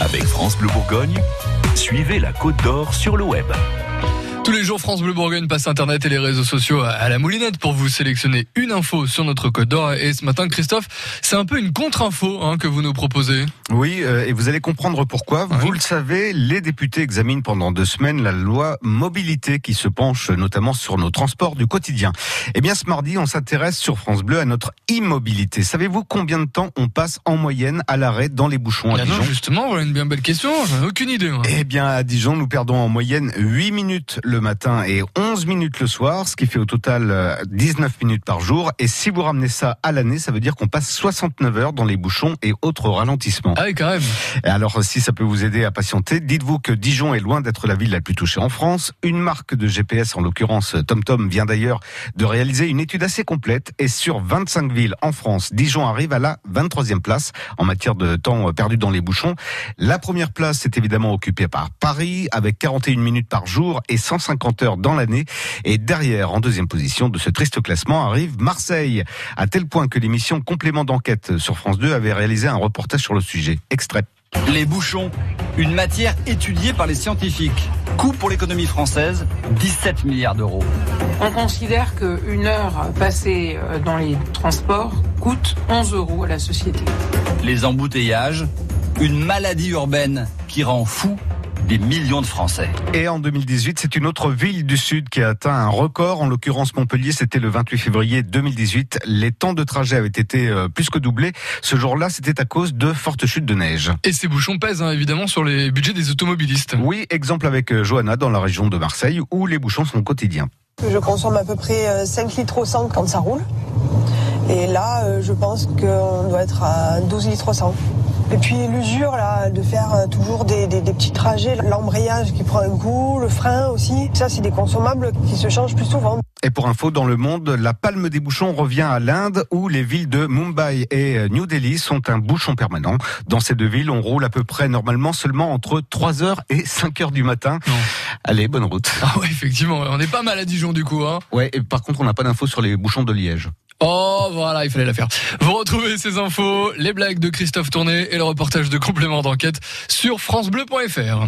Avec France Bleu Bourgogne, suivez la Côte d'Or sur le web. Tous les jours, France Bleu Bourgogne passe Internet et les réseaux sociaux à la moulinette pour vous sélectionner une info sur notre Côte d'Or. Et ce matin, Christophe, c'est un peu une contre-info hein, que vous nous proposez. Oui, euh, et vous allez comprendre pourquoi. Vous le savez, les députés examinent pendant deux semaines la loi mobilité qui se penche notamment sur nos transports du quotidien. Eh bien, ce mardi, on s'intéresse sur France Bleu à notre immobilité. Savez-vous combien de temps on passe en moyenne à l'arrêt dans les bouchons à Ah Dijon? non, justement, voilà une bien belle question. J'en ai aucune idée. moi. Eh bien, à Dijon, nous perdons en moyenne 8 minutes le matin et 11 minutes le soir, ce qui fait au total euh, 19 minutes par jour. Et si vous ramenez ça à l'année, ça veut dire qu'on passe 69 heures dans les bouchons et autres ralentissements. Ah oui, quand même. Et Alors, si ça peut vous aider à patienter, dites-vous que Dijon est loin d'être la ville la plus touchée en France. Une marque de GPS, en l'occurrence TomTom, vient d'ailleurs de réaliser une étude assez complète. Et sur 25 villes en France, Dijon arrive à la 23e place en matière de temps perdu dans les bouchons. La première place est évidemment occupée par Paris, avec 41 minutes par jour et 150 heures dans l'année. Et derrière, en deuxième position de ce triste classement, arrive Marseille, à tel point que l'émission Complément d'enquête sur France 2 avait réalisé un reportage sur le sujet. Extrait. Les bouchons, une matière étudiée par les scientifiques. Coût pour l'économie française, 17 milliards d'euros. On considère qu'une heure passée euh, dans les transports coûte 11 euros à la société. Les embouteillages, une maladie urbaine qui rend fou des millions de Français. Et en 2018, c'est une autre ville du Sud qui a atteint un record. En l'occurrence, Montpellier, c'était le 28 février 2018. Les temps de trajet avaient été euh, plus que doublés. Ce jour-là, c'était à cause de fortes chutes de neige. Et ces bouchons pèsent hein, évidemment sur les budgets des automobilistes. Oui, exemple avec euh, Johanna dans la région de Marseille où les bouchons sont quotidiens. Je consomme à peu près euh, 5 litres au 100 quand ça roule. Et là, euh, je pense qu'on doit être à 12 litres au 100. Et puis l'usure, là, de faire euh, toujours des, des- des petits trajets, l'embrayage qui prend un coup, le frein aussi. Ça, c'est des consommables qui se changent plus souvent. Et pour info, dans le monde, la palme des bouchons revient à l'Inde où les villes de Mumbai et euh, New Delhi sont un bouchon permanent. Dans ces deux villes, on roule à peu près normalement seulement entre 3h et 5h du matin. Non. Allez, bonne route. Ah ouais, effectivement, on est pas mal à Dijon du coup. Hein. Ouais, et par contre, on n'a pas d'infos sur les bouchons de Liège. Oh voilà, il fallait la faire. Vous retrouvez ces infos, les blagues de Christophe Tourné et le reportage de complément d'enquête sur francebleu.fr.